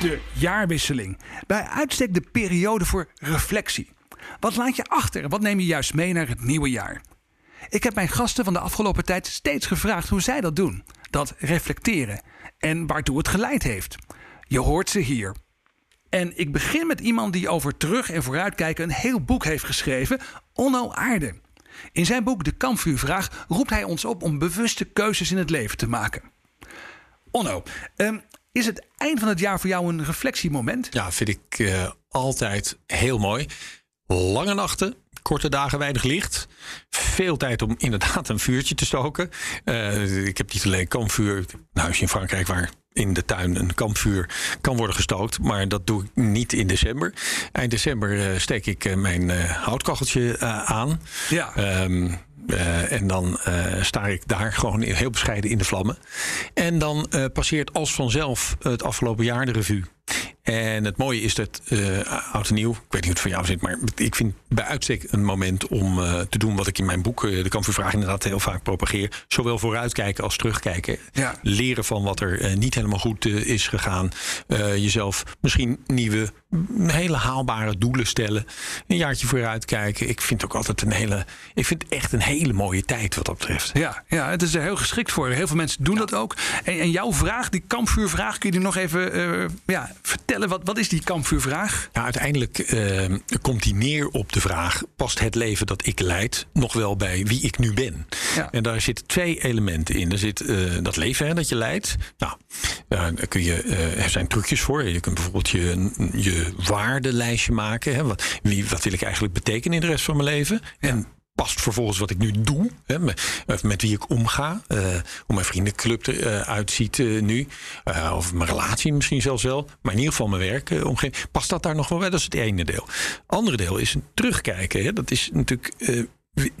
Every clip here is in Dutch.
De jaarwisseling. Bij uitstek de periode voor reflectie. Wat laat je achter en wat neem je juist mee naar het nieuwe jaar? Ik heb mijn gasten van de afgelopen tijd steeds gevraagd hoe zij dat doen. Dat reflecteren. En waartoe het geleid heeft. Je hoort ze hier. En ik begin met iemand die over terug- en vooruitkijken een heel boek heeft geschreven, Onno Aarde. In zijn boek De Kampvuurvraag roept hij ons op om bewuste keuzes in het leven te maken. Onno, ehm, is het eind van het jaar voor jou een reflectiemoment? Ja, vind ik uh, altijd heel mooi. Lange nachten, korte dagen, weinig licht. Veel tijd om inderdaad een vuurtje te stoken. Uh, ik heb niet alleen kampvuur. Een huisje in Frankrijk waar in de tuin een kampvuur kan worden gestookt. Maar dat doe ik niet in december. Eind december uh, steek ik mijn houtkacheltje aan. Ja. Um, uh, en dan uh, sta ik daar gewoon heel bescheiden in de vlammen. En dan uh, passeert als vanzelf het afgelopen jaar de revue. En het mooie is dat uh, oud en nieuw, ik weet niet hoe het voor jou zit, maar ik vind bij uitstek een moment om uh, te doen wat ik in mijn boek, uh, De Kampvuurvraag, inderdaad heel vaak propageer. Zowel vooruitkijken als terugkijken. Ja. Leren van wat er niet helemaal goed is gegaan. jezelf misschien nieuwe, hele haalbare doelen stellen. Een jaartje vooruitkijken. Ik vind ook altijd een hele, ik vind echt een hele mooie tijd wat dat betreft. Ja, ja het is er heel geschikt voor. Heel veel mensen doen ja. dat ook. En, en, jouw vraag, die kampvuurvraag, kun je die nog even ja, vertellen? Wat, wat is die kampvuurvraag? Ja, uiteindelijk uh, komt die neer op de vraag: past het leven dat ik leid nog wel bij wie ik nu ben? Ja. En daar zitten twee elementen in. Er zit uh, dat leven hè, dat je leidt. Nou, daar kun je, uh, er zijn trucjes voor. Je kunt bijvoorbeeld je, je waardenlijstje maken. Hè. Wat, wie, wat wil ik eigenlijk betekenen in de rest van mijn leven? Ja. En past vervolgens wat ik nu doe, hè, met, wie ik omga, uh, hoe mijn vriendenclub eruit uh, ziet uh, nu, of mijn relatie misschien zelfs wel, maar in ieder geval mijn werk omgeving, past dat daar nog wel bij? Dat is het ene deel. Andere deel is terugkijken. Hè, dat is natuurlijk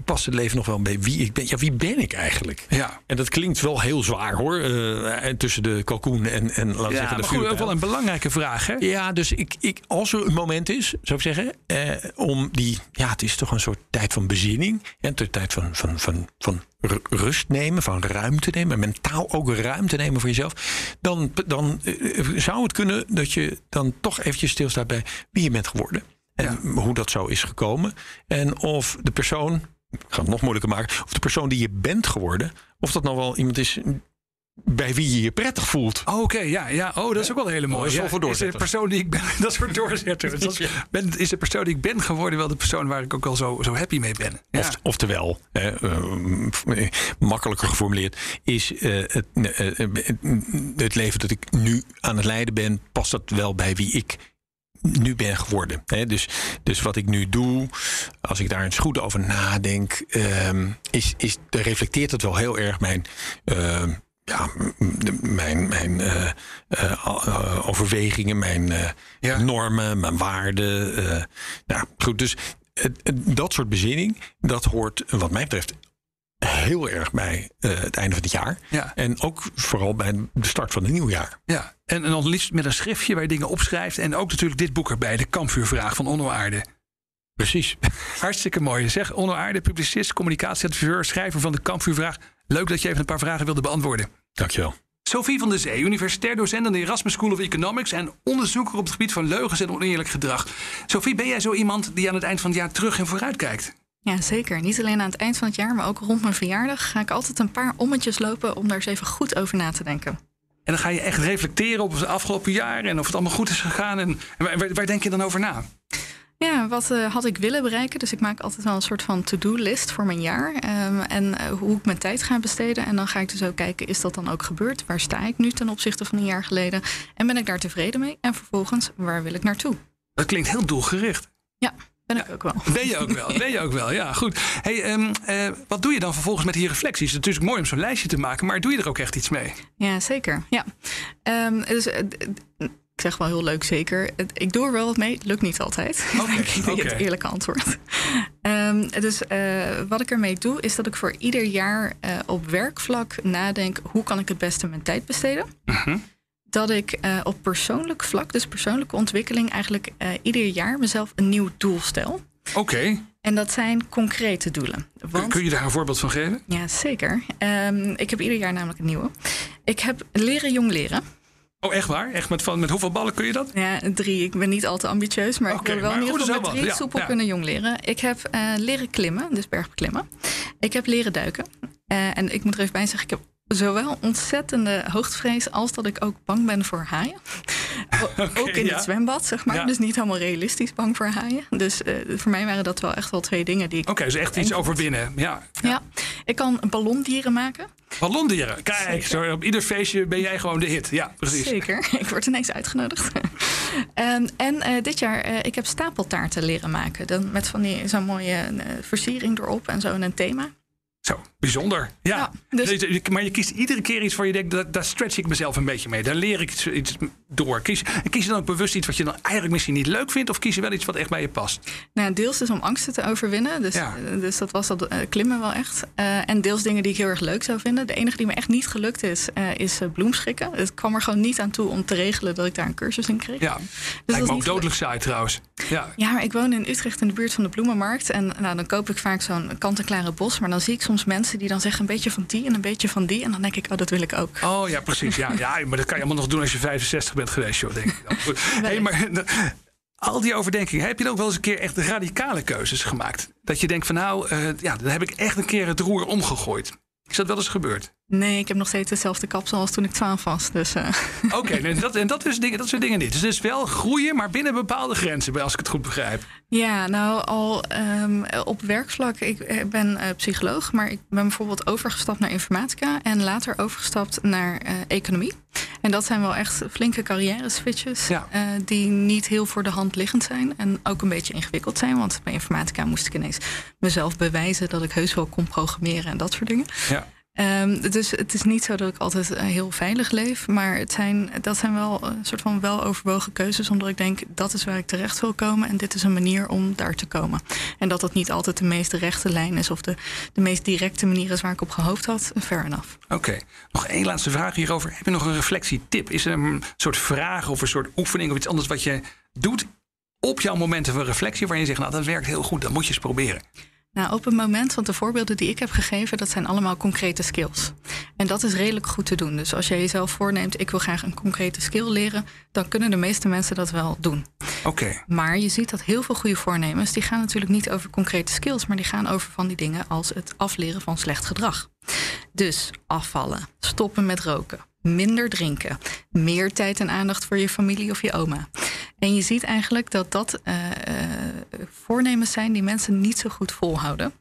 past het leven nog wel bij wie ik ben. Ja, wie ben ik eigenlijk? Ja. En dat klinkt wel heel zwaar hoor. Uh, tussen de kalkoen en, en laten we ja, zeggen de maar goed, ook wel een belangrijke vraag. Hè? Ja, dus ik, ik, als er een moment is, zou ik zeggen, eh, om die, ja, het is toch een soort tijd van bezinning. En een tijd van, van, van, van rust nemen, van ruimte nemen, mentaal ook ruimte nemen voor jezelf. Dan, dan uh, zou het kunnen dat je dan toch eventjes stilstaat bij wie je bent geworden. En ja. hoe dat zo is gekomen. En of de persoon, ik ga het nog moeilijker maken, of de persoon die je bent geworden, of dat nou wel iemand is bij wie je je prettig voelt. Oh, Oké, okay, ja, ja. Oh, dat is ook wel een hele mooie. Oh, dat is, is de persoon die ik ben, dat is voor. Dat is, ben, is de persoon die ik ben geworden wel de persoon waar ik ook wel zo, zo happy mee ben. Ja. Of, oftewel, eh, uh, makkelijker geformuleerd, is uh, het, het leven dat ik nu aan het leiden ben, past dat wel bij wie ik nu ben geworden. Hè? Dus, dus wat ik nu doe, als ik daar eens goed over nadenk, um, is, is, reflecteert het wel heel erg mijn. Uh, ja, mijn, mijn uh, uh, overwegingen, mijn ja. normen, mijn waarden. nou goed, dus dat soort bezinning, dat hoort wat mij betreft heel erg bij uh, het einde van het jaar. Ja. En ook vooral bij de start van het nieuwjaar. Ja, en, en dan liefst met een schriftje waar je dingen opschrijft. En ook natuurlijk dit boek erbij, De Kampvuurvraag van Onno Aarde. Precies. Hartstikke mooi. Zeg, Onno Aarde, publicist, communicatieadviseur, schrijver van De Kampvuurvraag. Leuk dat je even een paar vragen wilde beantwoorden. Dankjewel. Sophie van der Zee, universitair docent aan de Erasmus School of Economics en onderzoeker op het gebied van leugens en oneerlijk gedrag. Sophie, ben jij zo iemand die aan het eind van het jaar terug en vooruit kijkt? Ja, zeker. Niet alleen aan het eind van het jaar, maar ook rond mijn verjaardag ga ik altijd een paar ommetjes lopen om daar eens even goed over na te denken. En dan ga je echt reflecteren op het afgelopen jaar en of het allemaal goed is gegaan. En, waar, waar, denk je dan over na? Ja, wat uh, had ik willen bereiken? Dus ik maak altijd wel een soort van to-do-list voor mijn jaar. Um, en uh, hoe ik mijn tijd ga besteden. En dan ga ik dus ook kijken, is dat dan ook gebeurd? Waar sta ik nu ten opzichte van een jaar geleden? En ben ik daar tevreden mee? En vervolgens, waar wil ik naartoe? Dat klinkt heel doelgericht. Ja, ben ik ook wel. Ben je ook wel, ben je ook wel. Ja, goed. Hey, um, uh, wat doe je dan vervolgens met die reflecties? Het is natuurlijk mooi om zo'n lijstje te maken, maar doe je er ook echt iets mee? Ja, zeker. Ja. Um, dus, Ik zeg wel heel leuk, zeker. Ik doe er wel wat mee, het lukt niet altijd. Oké, Denk ik oké. het eerlijke antwoord. Ehm, dus eh, wat ik ermee doe, is dat ik voor ieder jaar eh, op werkvlak nadenk... hoe kan ik het beste mijn tijd besteden? Mhm. Dat ik eh, op persoonlijk vlak, dus persoonlijke ontwikkeling... eigenlijk eh, ieder jaar mezelf een nieuw doel stel. Oké, En dat zijn concrete doelen. Kun- Want kun je daar een voorbeeld van geven? ja, zeker. Ehm, ik heb ieder jaar namelijk een nieuwe. Ik heb leren jong leren. Oh, echt waar? Echt met, van, met hoeveel ballen kun je dat? Ja, drie. Ik ben niet al te ambitieus, maar ik wil wel maar in ieder geval met drie. Ja, soepel ja. kunnen jong leren. Ik heb eh, leren klimmen, dus bergbeklimmen. Ik heb leren duiken. En ik moet er even bij zeggen, ik heb zowel ontzettende hoogtevrees als dat ik ook bang ben voor haaien. Ook in ja. het zwembad, zeg maar. Ja. Dus niet helemaal realistisch bang voor haaien. Dus eh, voor mij waren dat wel echt wel twee dingen die ik... Oké, dus echt iets overwinnen. Ja. Ja, ik kan ballondieren maken. Ballondieren. Kijk, zo, op ieder feestje ben jij gewoon de hit. Ja, precies. Zeker, ik word ineens uitgenodigd. Ehm, en eh, dit jaar, eh, ik heb stapeltaarten leren maken. Dan met van die zo'n mooie versiering erop en zo en een thema. Zo, bijzonder. Ja. Ja, dus- Dus- Maar je kiest iedere keer iets waar je denkt, daar, daar stretch ik mezelf een beetje mee. Daar leer ik iets, iets door. Kies, en kies je dan ook bewust iets wat je dan eigenlijk misschien niet leuk vindt? Of kies je wel iets wat echt bij je past? Nou, deels dus om angsten te overwinnen. Dus, Ja. eh, dus dat was dat eh, klimmen wel echt. Eh, en deels dingen die ik heel erg leuk zou vinden. De enige die me echt niet gelukt is, eh, is eh, bloemschikken. Het kwam er gewoon niet aan toe om te regelen dat ik daar een cursus in kreeg. Ja, dat lijkt is me ook dodelijk saai trouwens. Ja. Ja, maar ik woon in Utrecht in de buurt van de bloemenmarkt. En nou, dan koop ik vaak zo'n kant-en-klare bos. Maar dan zie ik soms mensen die dan zeggen een beetje van die en een beetje van die. En dan denk ik, oh, dat wil ik ook. Oh ja, precies. Ja, ja, maar dat kan je allemaal nog doen als je 65 bent geweest, joh, denk ik. Goed. Hey, maar al die overdenkingen, heb je dan ook wel eens een keer echt radicale keuzes gemaakt? Dat je denkt van nou, eh, ja, dan heb ik echt een keer het roer omgegooid. Is dat wel eens gebeurd? Nee, ik heb nog steeds hetzelfde kapsel als toen ik 12 was. Dus eh, Oké, nee, dat, en dat, is dingen, dat soort dingen niet. Dus het is wel groeien, maar binnen bepaalde grenzen, als ik het goed begrijp. ja, nou al ehm, op werkvlak. Ik eh, ben eh, psycholoog, maar ik ben bijvoorbeeld overgestapt naar informatica. En later overgestapt naar economie. En dat zijn wel echt flinke carrière switches. Ja. die niet heel voor de hand liggend zijn. En ook een beetje ingewikkeld zijn. Want bij informatica moest ik ineens mezelf bewijzen dat ik heus wel kon programmeren en dat soort dingen. Ja. Ehm, dus het is niet zo dat ik altijd eh, heel veilig leef. Maar het zijn, dat zijn wel een soort van weloverwogen keuzes. Omdat ik denk, dat is waar ik terecht wil komen. En dit is een manier om daar te komen. En dat dat niet altijd de meest rechte lijn is. Of de, de meest directe manier is waar ik op gehoopt had. Fair enough. Oké, nog één laatste vraag hierover. Heb je nog een reflectietip? Is er een soort vraag of een soort oefening of iets anders wat je doet op jouw momenten van reflectie, waar je zegt, nou dat werkt heel goed, dat moet je eens proberen. Nou, op het moment, want de voorbeelden die ik heb gegeven, dat zijn allemaal concrete skills. En dat is redelijk goed te doen. Dus als jij jezelf voorneemt, ik wil graag een concrete skill leren, dan kunnen de meeste mensen dat wel doen. Oké, Maar je ziet dat heel veel goede voornemens, die gaan natuurlijk niet over concrete skills, maar die gaan over van die dingen als het afleren van slecht gedrag. Dus afvallen, stoppen met roken, minder drinken, meer tijd en aandacht voor je familie of je oma. En je ziet eigenlijk dat dat eh, eh, voornemens zijn die mensen niet zo goed volhouden.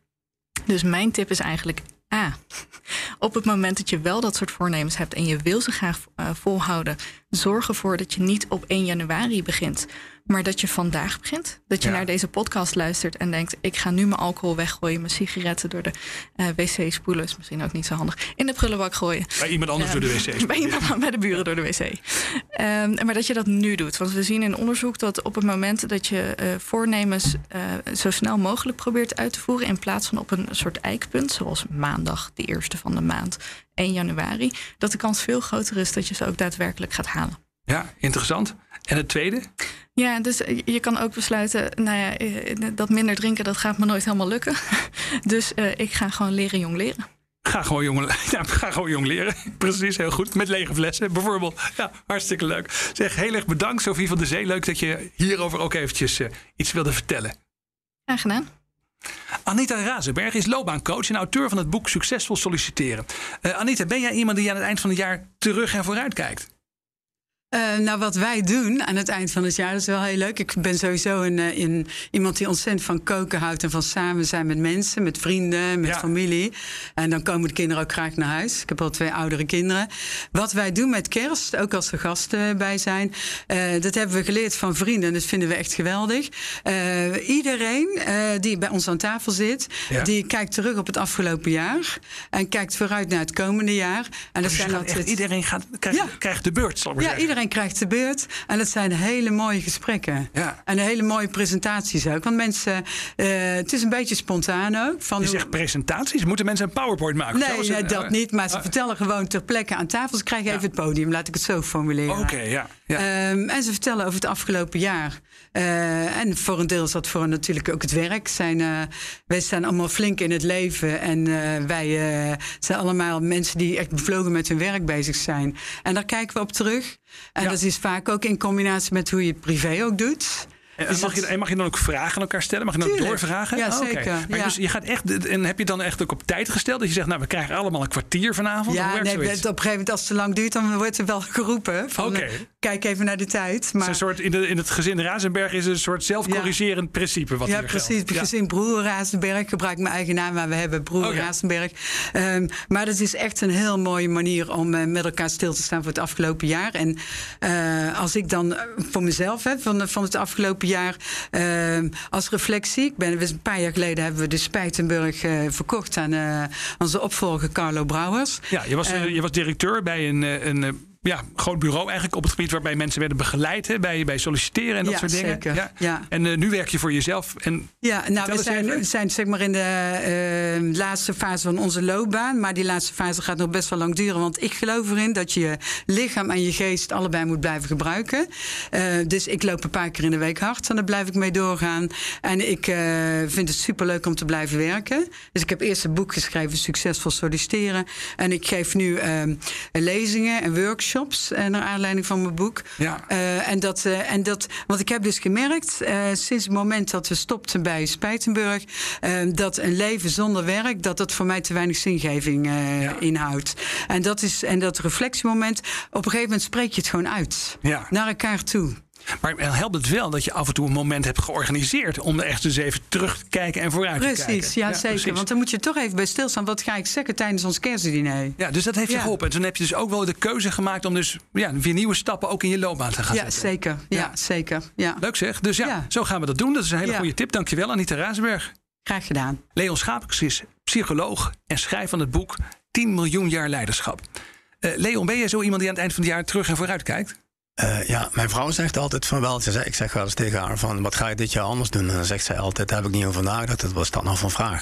Dus mijn tip is eigenlijk A. Op het moment dat je wel dat soort voornemens hebt en je wil ze graag eh, volhouden, zorg ervoor dat je niet op 1 januari begint, maar dat je vandaag begint. Dat je Ja. naar deze podcast luistert en denkt: ik ga nu mijn alcohol weggooien, mijn sigaretten door de eh, wc spoelen, is misschien ook niet zo handig, in de prullenbak gooien. bij iemand anders door de wc's. Bij iemand bij de buren door de wc. Ehm, maar dat je dat nu doet. Want we zien in onderzoek dat op het moment dat je eh, voornemens eh, zo snel mogelijk probeert uit te voeren. in plaats van op een soort eikpunt, zoals maandag, de eerste van de maand, 1 januari. dat de kans veel groter is dat je ze ook daadwerkelijk gaat halen. Ja, interessant. En het tweede? Ja, dus eh, je kan ook besluiten, nou ja, eh, dat minder drinken, dat gaat me nooit helemaal lukken. Dus eh, ik ga gewoon leren jong leren. Ga gewoon jong, ja, ga gewoon jong leren. Precies, heel goed. Met lege flessen bijvoorbeeld. Ja, hartstikke leuk. Zeg, heel erg bedankt Sophie van der Zee. Leuk dat je hierover ook eventjes eh, iets wilde vertellen. Graag gedaan. Anita Razenberg is loopbaancoach en auteur van het boek Succesvol Solliciteren. Eh, Anita, ben jij iemand die aan het eind van het jaar terug en vooruit kijkt? Eh, nou, wat wij doen aan het eind van het jaar, dat is wel heel leuk. Ik ben sowieso een, eh, iemand die ontzettend van koken houdt en van samen zijn met mensen, met vrienden, met Ja. familie. En dan komen de kinderen ook graag naar huis. Ik heb al twee oudere kinderen. Wat wij doen met kerst, ook als er gasten bij zijn, eh, dat hebben we geleerd van vrienden en dat vinden we echt geweldig. Iedereen die bij ons aan tafel zit, Ja. die kijkt terug op het afgelopen jaar en kijkt vooruit naar het komende jaar. En dat Dus zijn altijd. iedereen gaat, krijgt, Ja. krijgt de beurt, zal ik maar zeggen. Iedereen iedereen krijgt de beurt. En dat zijn hele mooie gesprekken. Ja. En hele mooie presentaties ook. Want mensen, eh, het is een beetje spontaan ook. Van Je hoe- zegt presentaties. Moeten mensen een PowerPoint maken? Nee, nee, een- dat eh, niet. Maar ze ah, vertellen gewoon ter plekke aan tafel. Ze krijgen Ja. even het podium, laat ik het zo formuleren. Oké, ja. ja. Ehm, en ze vertellen over het afgelopen jaar. Eh, en voor een deel is dat voor natuurlijk ook het werk. Zijn, eh, wij staan allemaal flink in het leven. En eh, wij zijn allemaal mensen die echt bevlogen met hun werk bezig zijn. En daar kijken we op terug. En Ja. dat is vaak ook in combinatie met hoe je het privé ook doet. En Dus mag, je, en mag je dan ook vragen aan elkaar stellen? Mag je dan Tuurlijk. doorvragen? Ja, Oh, zeker. Maar Ja. Dus je gaat echt, en heb je dan echt ook op tijd gesteld? Dat je zegt, nou, we krijgen allemaal een kwartier vanavond? Ja, nee, op een gegeven moment als het te lang duurt, dan wordt er wel geroepen. Oké. Kijk even naar de tijd. Het is Maar een soort, in, de, in het gezin Razenberg is een soort zelfcorrigerend principe wat ja, geldt. precies. Ja. Gezin Broer Razenberg. Ik gebruik mijn eigen naam, maar we hebben Broer Oh, ja. Razenberg. Ehm, maar dat is echt een heel mooie manier om eh, met elkaar stil te staan voor het afgelopen jaar. En eh, als ik dan eh, voor mezelf heb van, van het afgelopen jaar ehm, als reflectie. Ik ben, we- een paar jaar geleden hebben we de Spijtenburg verkocht aan onze opvolger Carlo Brouwers. Ja, je was, eh, Eh, je was directeur bij een, een ja, groot bureau eigenlijk op het gebied waarbij mensen werden begeleid hè, bij, bij solliciteren en dat Ja, soort dingen. zeker. Ja. En eh, nu werk je voor jezelf. En Ja, nou, we zijn, we zijn zeg maar in de eh, laatste fase van onze loopbaan. Maar die laatste fase gaat nog best wel lang duren. Want ik geloof erin dat je je lichaam en je geest allebei moet blijven gebruiken. Eh, dus ik loop een paar keer in de week hard. En daar blijf ik mee doorgaan. En ik vind het superleuk om te blijven werken. Dus ik heb eerst een boek geschreven, Succesvol Solliciteren. En ik geef nu eh, lezingen en workshops. Eh, naar aanleiding van mijn boek. Ja. Eh, en dat, eh, en dat, want ik heb dus gemerkt, sinds het moment dat we stopten bij Spijtenburg, dat een leven zonder werk, dat dat voor mij te weinig zingeving Ja. inhoudt. En dat, is, en dat reflectiemoment, op een gegeven moment spreek je het gewoon uit. Ja. Naar elkaar toe. Maar helpt het wel dat je af en toe een moment hebt georganiseerd om er echt eens even terug te kijken en vooruit te kijken. Precies, ja, zeker. precies. Want dan moet je toch even bij stilstaan. Wat ga ik zeggen tijdens ons kerstdiner? Ja, dus dat heeft je Ja. geholpen. En toen heb je dus ook wel de keuze gemaakt om dus ja, weer nieuwe stappen ook in je loopbaan te gaan Ja, zetten. zeker. Ja, Ja. zeker. Ja. Leuk zeg. Dus ja, zo gaan we dat doen. Dat is een hele goede tip. Dankjewel Anita Razenberg. Graag gedaan. Leon Schapers is psycholoog en schrijver van het boek 10 miljoen jaar leiderschap. Eh, Leon, ben jij zo iemand die aan het eind van het jaar terug en vooruit kijkt? Eh, ja, mijn vrouw zegt altijd van wel. Ze ik zeg wel eens tegen haar van wat ga je dit jaar anders doen? En dan zegt zij altijd, daar heb ik niet over nagedacht. Dat was dan nog van vraag.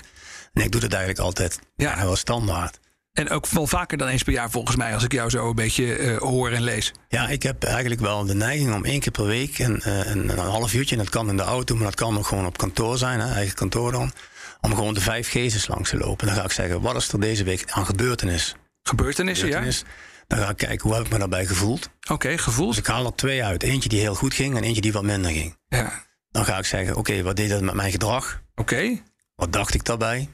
Nee, ik doe dat eigenlijk altijd. Ja. Wel standaard. En ook wel vaker dan eens per jaar volgens mij, als ik jou zo een beetje eh, hoor en lees. Ja, ik heb eigenlijk wel de neiging om één keer per week een, eh, een, een half uurtje, en dat kan in de auto, maar dat kan ook gewoon op kantoor zijn, hè, eigen kantoor dan, om gewoon de vijf gezels langs te lopen. Dan ga ik zeggen, wat is er deze week aan gebeurtenis? Gebeurtenissen, ja? Dan ga ik kijken, hoe heb ik me daarbij gevoeld? Oké, gevoel. Dus ik haal er twee uit. Eentje die heel goed ging en eentje die wat minder ging. Ja. Dan ga ik zeggen, oké, wat deed dat met mijn gedrag? Oké. Wat dacht ik daarbij?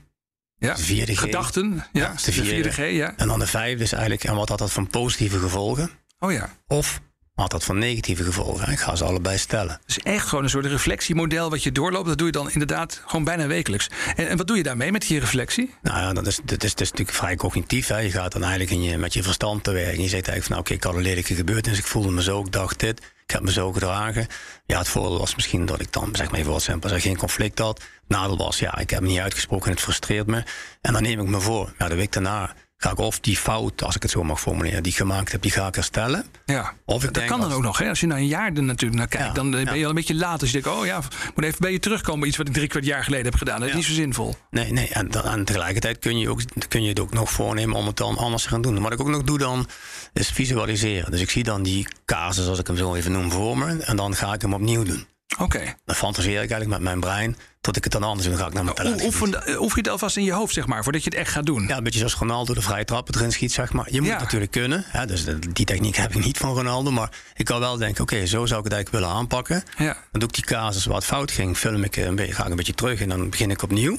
Ja. De vierde G. Gedachten. Ja, de de vierde vierde. G, ja. En dan de vijfde is eigenlijk, en wat had dat van positieve gevolgen? Oh ja. Of had dat van negatieve gevolgen? Ik ga ze allebei stellen. Dus echt gewoon een soort reflectiemodel wat je doorloopt. Dat doe je dan inderdaad gewoon bijna wekelijks. En, en wat doe je daarmee met die reflectie? Nou ja, dat is, dat is, dat is natuurlijk vrij cognitief. Hè. Je gaat dan eigenlijk in je, met je verstand te werken. Je zegt eigenlijk van, nou, oké, ik had een lelijke gebeurtenis. Ik voelde me zo, ik dacht dit. Ik heb me zo gedragen. Ja, het voordeel was misschien dat ik dan, zeg maar even wat simpel, geen conflict had. Nadeel was, ja, ik heb me niet uitgesproken. Het frustreert me. En dan neem ik me voor, ja, de week daarna ga ik of die fout, als ik het zo mag formuleren, die ik gemaakt heb, die ga ik herstellen. Ja. Of ik dat kan dan als- ook nog. Hè? Als je na een jaar er natuurlijk naar kijkt, Ja, dan ben je ja. al een beetje laat. Als je denkt, oh ja, moet even bij je terugkomen. Iets wat ik drie kwart jaar geleden heb gedaan. Dat is Ja. niet zo zinvol. Nee, nee. En, dan, en tegelijkertijd kun je, ook, kun je het ook nog voornemen om het dan anders te gaan doen. Wat ik ook nog doe dan, is visualiseren. Dus ik zie dan die casus, als ik hem zo even noem, voor me. En dan ga ik hem opnieuw doen. Oké. Dan fantaseer ik eigenlijk met mijn brein tot ik het dan anders doe. Dan ga ik naar mijn talent. Oefen, eh, oefen je het alvast in je hoofd, zeg maar, voordat je het echt gaat doen. Ja, een beetje zoals Ronaldo de vrije trappen erin schiet, zeg maar. Je moet Ja. het natuurlijk kunnen. Hè, dus die techniek heb ik niet van Ronaldo. Maar ik kan wel denken, oké, zo zou ik het eigenlijk willen aanpakken. Ja. Dan doe ik die casus waar het fout ging, film ik een beetje, ga ik een beetje terug en dan begin ik opnieuw.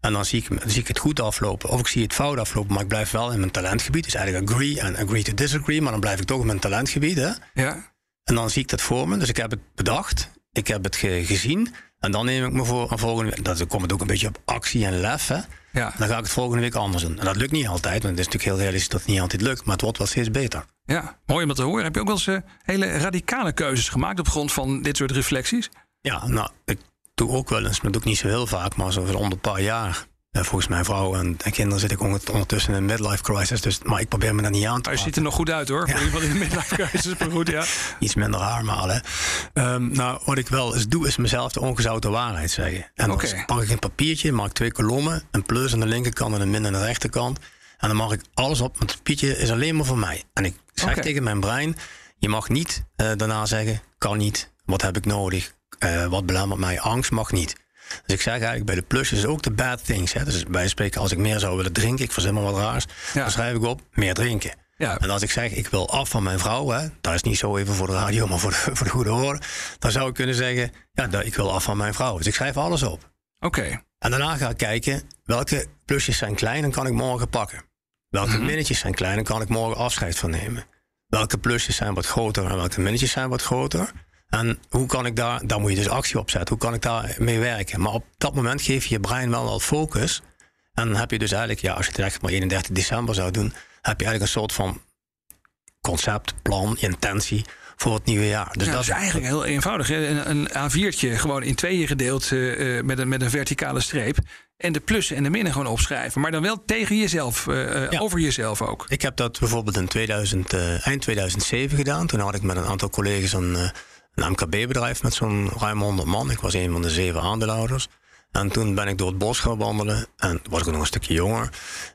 En dan zie, ik, dan zie ik het goed aflopen. Of ik zie het fout aflopen, maar ik blijf wel in mijn talentgebied. Dus eigenlijk agree en agree to disagree. Maar dan blijf ik toch in mijn talentgebied. Hè? Ja. En dan zie ik dat voor me. Dus ik heb het bedacht. Ik heb het ge- gezien. En dan neem ik me voor een volgende week. Dat komt het ook een beetje op actie en lef. Hè? Ja. Dan ga ik het volgende week anders doen. En dat lukt niet altijd. Want het is natuurlijk heel realistisch dat het niet altijd lukt. Maar het wordt wel steeds beter. ja. Mooi om dat te horen. Heb je ook wel eens eh, hele radicale keuzes gemaakt op grond van dit soort reflecties? Ja, nou, ik doe ook wel eens, maar dat doe ik niet zo heel vaak. Maar zo om de paar jaar volgens mijn vrouw en, en, kinderen zit ik ondertussen in een midlife crisis. Dus, maar ik probeer me daar niet aan te Je ziet er nog goed uit hoor. Ja. Voor iemand in een midlife crisis. Maar goed, ja. Iets minder haarmalen. Um, nou, wat ik wel eens doe, is mezelf de ongezouten waarheid zeggen. En dan okay. pak ik een papiertje, maak twee kolommen. Een plus aan de linkerkant en een min aan de rechterkant. En dan mag ik alles op, want het papiertje is alleen maar voor mij. En ik zeg okay. tegen mijn brein, je mag niet uh, daarna zeggen, kan niet, wat heb ik nodig, uh, wat belemmert mij, angst mag niet. Dus ik zeg eigenlijk bij de plusjes ook de bad things. Hè. Dus bij spreken, als ik meer zou willen drinken, ik verzin maar wat raars, dan schrijf ik op meer drinken. Ja. En als ik zeg, ik wil af van mijn vrouw, hè, dat is niet zo even voor de radio, maar voor de, voor de goede horen, dan zou ik kunnen zeggen, ja, ik wil af van mijn vrouw. Dus ik schrijf alles op. Oké. En daarna ga ik kijken, welke plusjes zijn klein en kan ik morgen pakken. Welke mm -hmm. minnetjes zijn klein en kan ik morgen afscheid van nemen. Welke plusjes zijn wat groter en welke minnetjes zijn wat groter. En hoe kan ik daar, daar moet je dus actie op zetten. Hoe kan ik daar mee werken? Maar op dat moment geef je je brein wel al focus. En dan heb je dus eigenlijk, ja, als je het echt maar 31 december zou doen, heb je eigenlijk een soort van concept, plan, intentie voor het nieuwe jaar. Dus dat, is eigenlijk heel eenvoudig. Een, een A4'tje gewoon in tweeën gedeeld uh, met, een, met een verticale streep. En de plussen en de minnen gewoon opschrijven. Maar dan wel tegen jezelf, uh, ja. over jezelf ook. Ik heb dat bijvoorbeeld in 2000, eind 2007 gedaan. Toen had ik met een aantal collega's een een MKB-bedrijf met zo'n ruim 100 man. Ik was een van de zeven aandeelhouders. En toen ben ik door het bos gaan wandelen. En was ik nog een stukje jonger.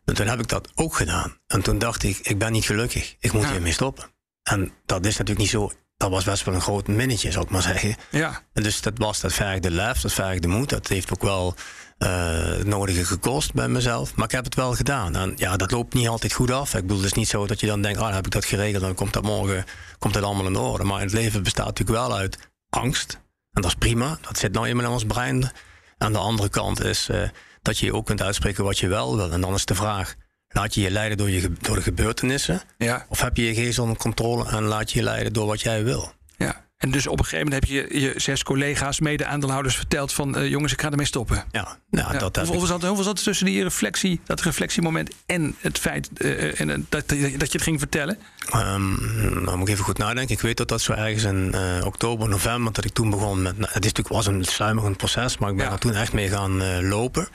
En toen heb ik dat ook gedaan. En toen dacht ik, ik ben niet gelukkig. Ik moet ja. hiermee stoppen. En dat is natuurlijk niet zo. Dat was best wel een groot minnetje, zou ik maar zeggen. Ja. En dus dat was, dat vergde lef, dat vergde moed. Dat heeft ook wel uh, het nodige gekost bij mezelf. Maar ik heb het wel gedaan. En ja, dat loopt niet altijd goed af. Ik bedoel, het is niet zo dat je dan denkt, ah, dan heb ik dat geregeld, dan komt dat morgen komt dat allemaal in orde. Maar het leven bestaat natuurlijk wel uit angst. En dat is prima. Dat zit nou eenmaal in ons brein. Aan de andere kant is uh, dat je ook kunt uitspreken wat je wel wil. En dan is de vraag, laat je je leiden door, je, door de gebeurtenissen? Ja. Of heb je je geest onder controle en laat je je leiden door wat jij wil? Ja. En dus op een gegeven moment heb je je zes collega's, mede-aandeelhouders verteld van uh, jongens, ik ga ermee stoppen. Ja, nou, ja. dat hoeveel, hoeveel, zat, hoeveel zat tussen die reflectie, dat reflectiemoment en het feit uh, en, dat, dat je het ging vertellen? Um, nou moet ik even goed nadenken. Ik weet dat dat zo ergens in uh, oktober, november, dat ik toen begon met. Nou, het is natuurlijk was een sluimerend proces, maar ik ben ja. er toen echt mee gaan lopen,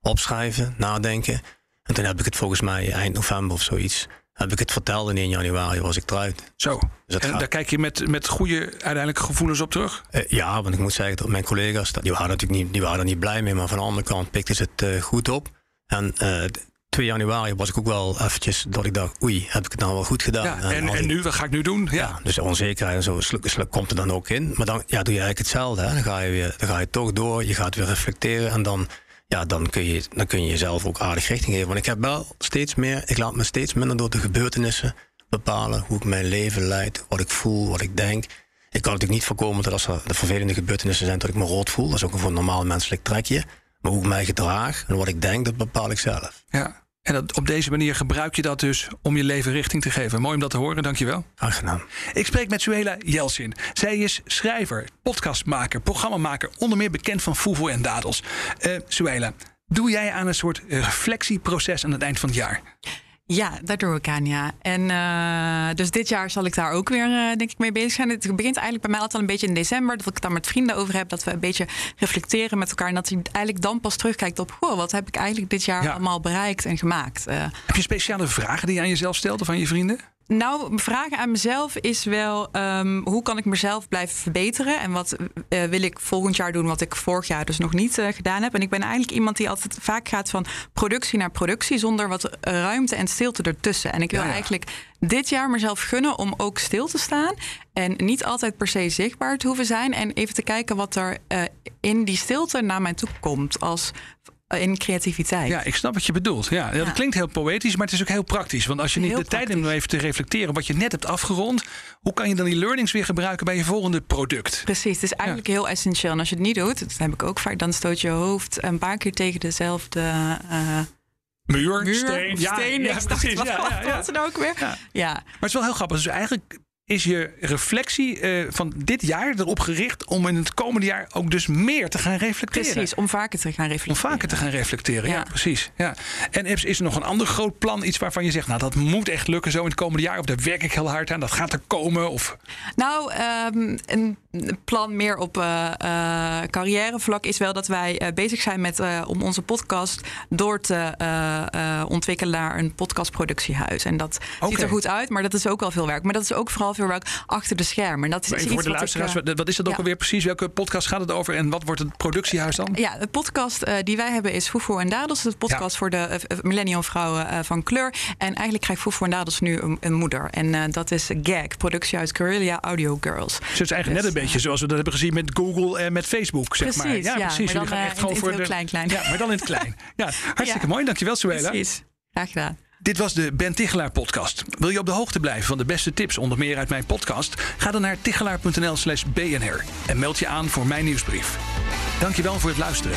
opschrijven, nadenken. En toen heb ik het volgens mij eind november of zoiets heb ik het verteld en in januari was ik eruit. Zo, dus en gaat... daar kijk je met, met goede uiteindelijke gevoelens op terug? Uh, ja, want ik moet zeggen dat mijn collega's, die waren natuurlijk niet, die waren er niet blij mee, maar van de andere kant pikten ze het uh, goed op. En uh, 2 januari was ik ook wel eventjes dat ik dacht, oei, heb ik het nou wel goed gedaan? Ja, en, en, en, nu, wat ga ik nu doen? Ja, ja dus onzekerheid en zo sluk, sluk, komt er dan ook in. Maar dan ja, doe je eigenlijk hetzelfde. Hè? Dan, ga je weer, dan ga je toch door, je gaat weer reflecteren en dan ja, dan kun, je, dan kun je jezelf ook aardig richting geven. Want ik heb wel steeds meer, ik laat me steeds minder door de gebeurtenissen bepalen hoe ik mijn leven leid, wat ik voel, wat ik denk. Ik kan natuurlijk niet voorkomen dat als er de vervelende gebeurtenissen zijn, dat ik me rood voel. Dat is ook een normaal menselijk trekje. Maar hoe ik mij gedraag en wat ik denk, dat bepaal ik zelf. Ja. En dat, op deze manier gebruik je dat dus om je leven richting te geven. Mooi om dat te horen, dankjewel. Graag gedaan. Ik spreek met Suela Jelsin. Zij is schrijver, podcastmaker, programmamaker, onder meer bekend van Fufu en Dadels. Uh, Suela, doe jij aan een soort reflectieproces aan het eind van het jaar? Ja, dat doe ik aan, ja. En uh, dus dit jaar zal ik daar ook weer, uh, denk ik, mee bezig zijn. Het begint eigenlijk bij mij altijd al een beetje in december. Dat ik het daar met vrienden over heb. Dat we een beetje reflecteren met elkaar. En dat je eigenlijk dan pas terugkijkt op... Goh, wat heb ik eigenlijk dit jaar ja. allemaal bereikt en gemaakt. Uh, heb je speciale vragen die je aan jezelf stelt of aan je vrienden? Nou, mijn vraag aan mezelf is wel: um, hoe kan ik mezelf blijven verbeteren? En wat uh, wil ik volgend jaar doen, wat ik vorig jaar dus nog niet uh, gedaan heb? En ik ben eigenlijk iemand die altijd vaak gaat van productie naar productie, zonder wat ruimte en stilte ertussen. En ik wil ja, ja. eigenlijk dit jaar mezelf gunnen om ook stil te staan. En niet altijd per se zichtbaar te hoeven zijn. En even te kijken wat er uh, in die stilte naar mij toe komt. Als in creativiteit. Ja, ik snap wat je bedoelt. Ja, dat klinkt heel poëtisch, maar het is ook heel praktisch. Want als je niet heel de praktisch. tijd neemt om even te reflecteren wat je net hebt afgerond, hoe kan je dan die learnings weer gebruiken bij je volgende product? Precies, het is eigenlijk ja. heel essentieel. En als je het niet doet, dat heb ik ook vaak, dan stoot je hoofd een paar keer tegen dezelfde. Uh, Muur, Muur, steen, ja, steen, ja, precies. Wat, ja, ja, wat dan ook weer. Ja. Maar het is wel heel grappig. Dus eigenlijk is je reflectie uh, van dit jaar erop gericht om in het komende jaar ook dus meer te gaan reflecteren. Precies, om vaker te gaan reflecteren. Om vaker te gaan reflecteren, ja, ja precies. Ja. En is, is er nog een ander groot plan, iets waarvan je zegt, nou dat moet echt lukken zo in het komende jaar, of daar werk ik heel hard aan, dat gaat er komen? Of... Nou, um, een plan meer op uh, carrièrevlak is wel dat wij bezig zijn met om onze podcast door te ontwikkelen naar een podcastproductiehuis. En dat ziet er goed uit, maar dat is ook wel veel werk. Maar dat is ook vooral veel werk achter de schermen. En dat is maar voor de luisteraars, wat is dat ook alweer precies? Welke podcast gaat het over en wat wordt het productiehuis dan? Ja, de podcast die wij hebben is Foefo en Dadels. De podcast voor de millennial vrouwen van kleur. En eigenlijk krijgt Foefo en Dadels nu een, een moeder. En dat is GAG, productiehuis Guerrilla Audio Girls. Dus het is eigenlijk net een beetje zoals we dat hebben gezien met Google en met Facebook, zeg precies, maar. Ja, ja precies. Maar dan, gaan echt gewoon voor de klein, klein. Ja, maar dan in het klein. Ja, hartstikke mooi. Dankjewel, Suela. Precies. Graag gedaan. Dit was de Ben Tichelaar podcast. Wil je op de hoogte blijven van de beste tips, onder meer uit mijn podcast? Ga dan naar tichelaar.nl slash bnr en meld je aan voor mijn nieuwsbrief. Dankjewel voor het luisteren.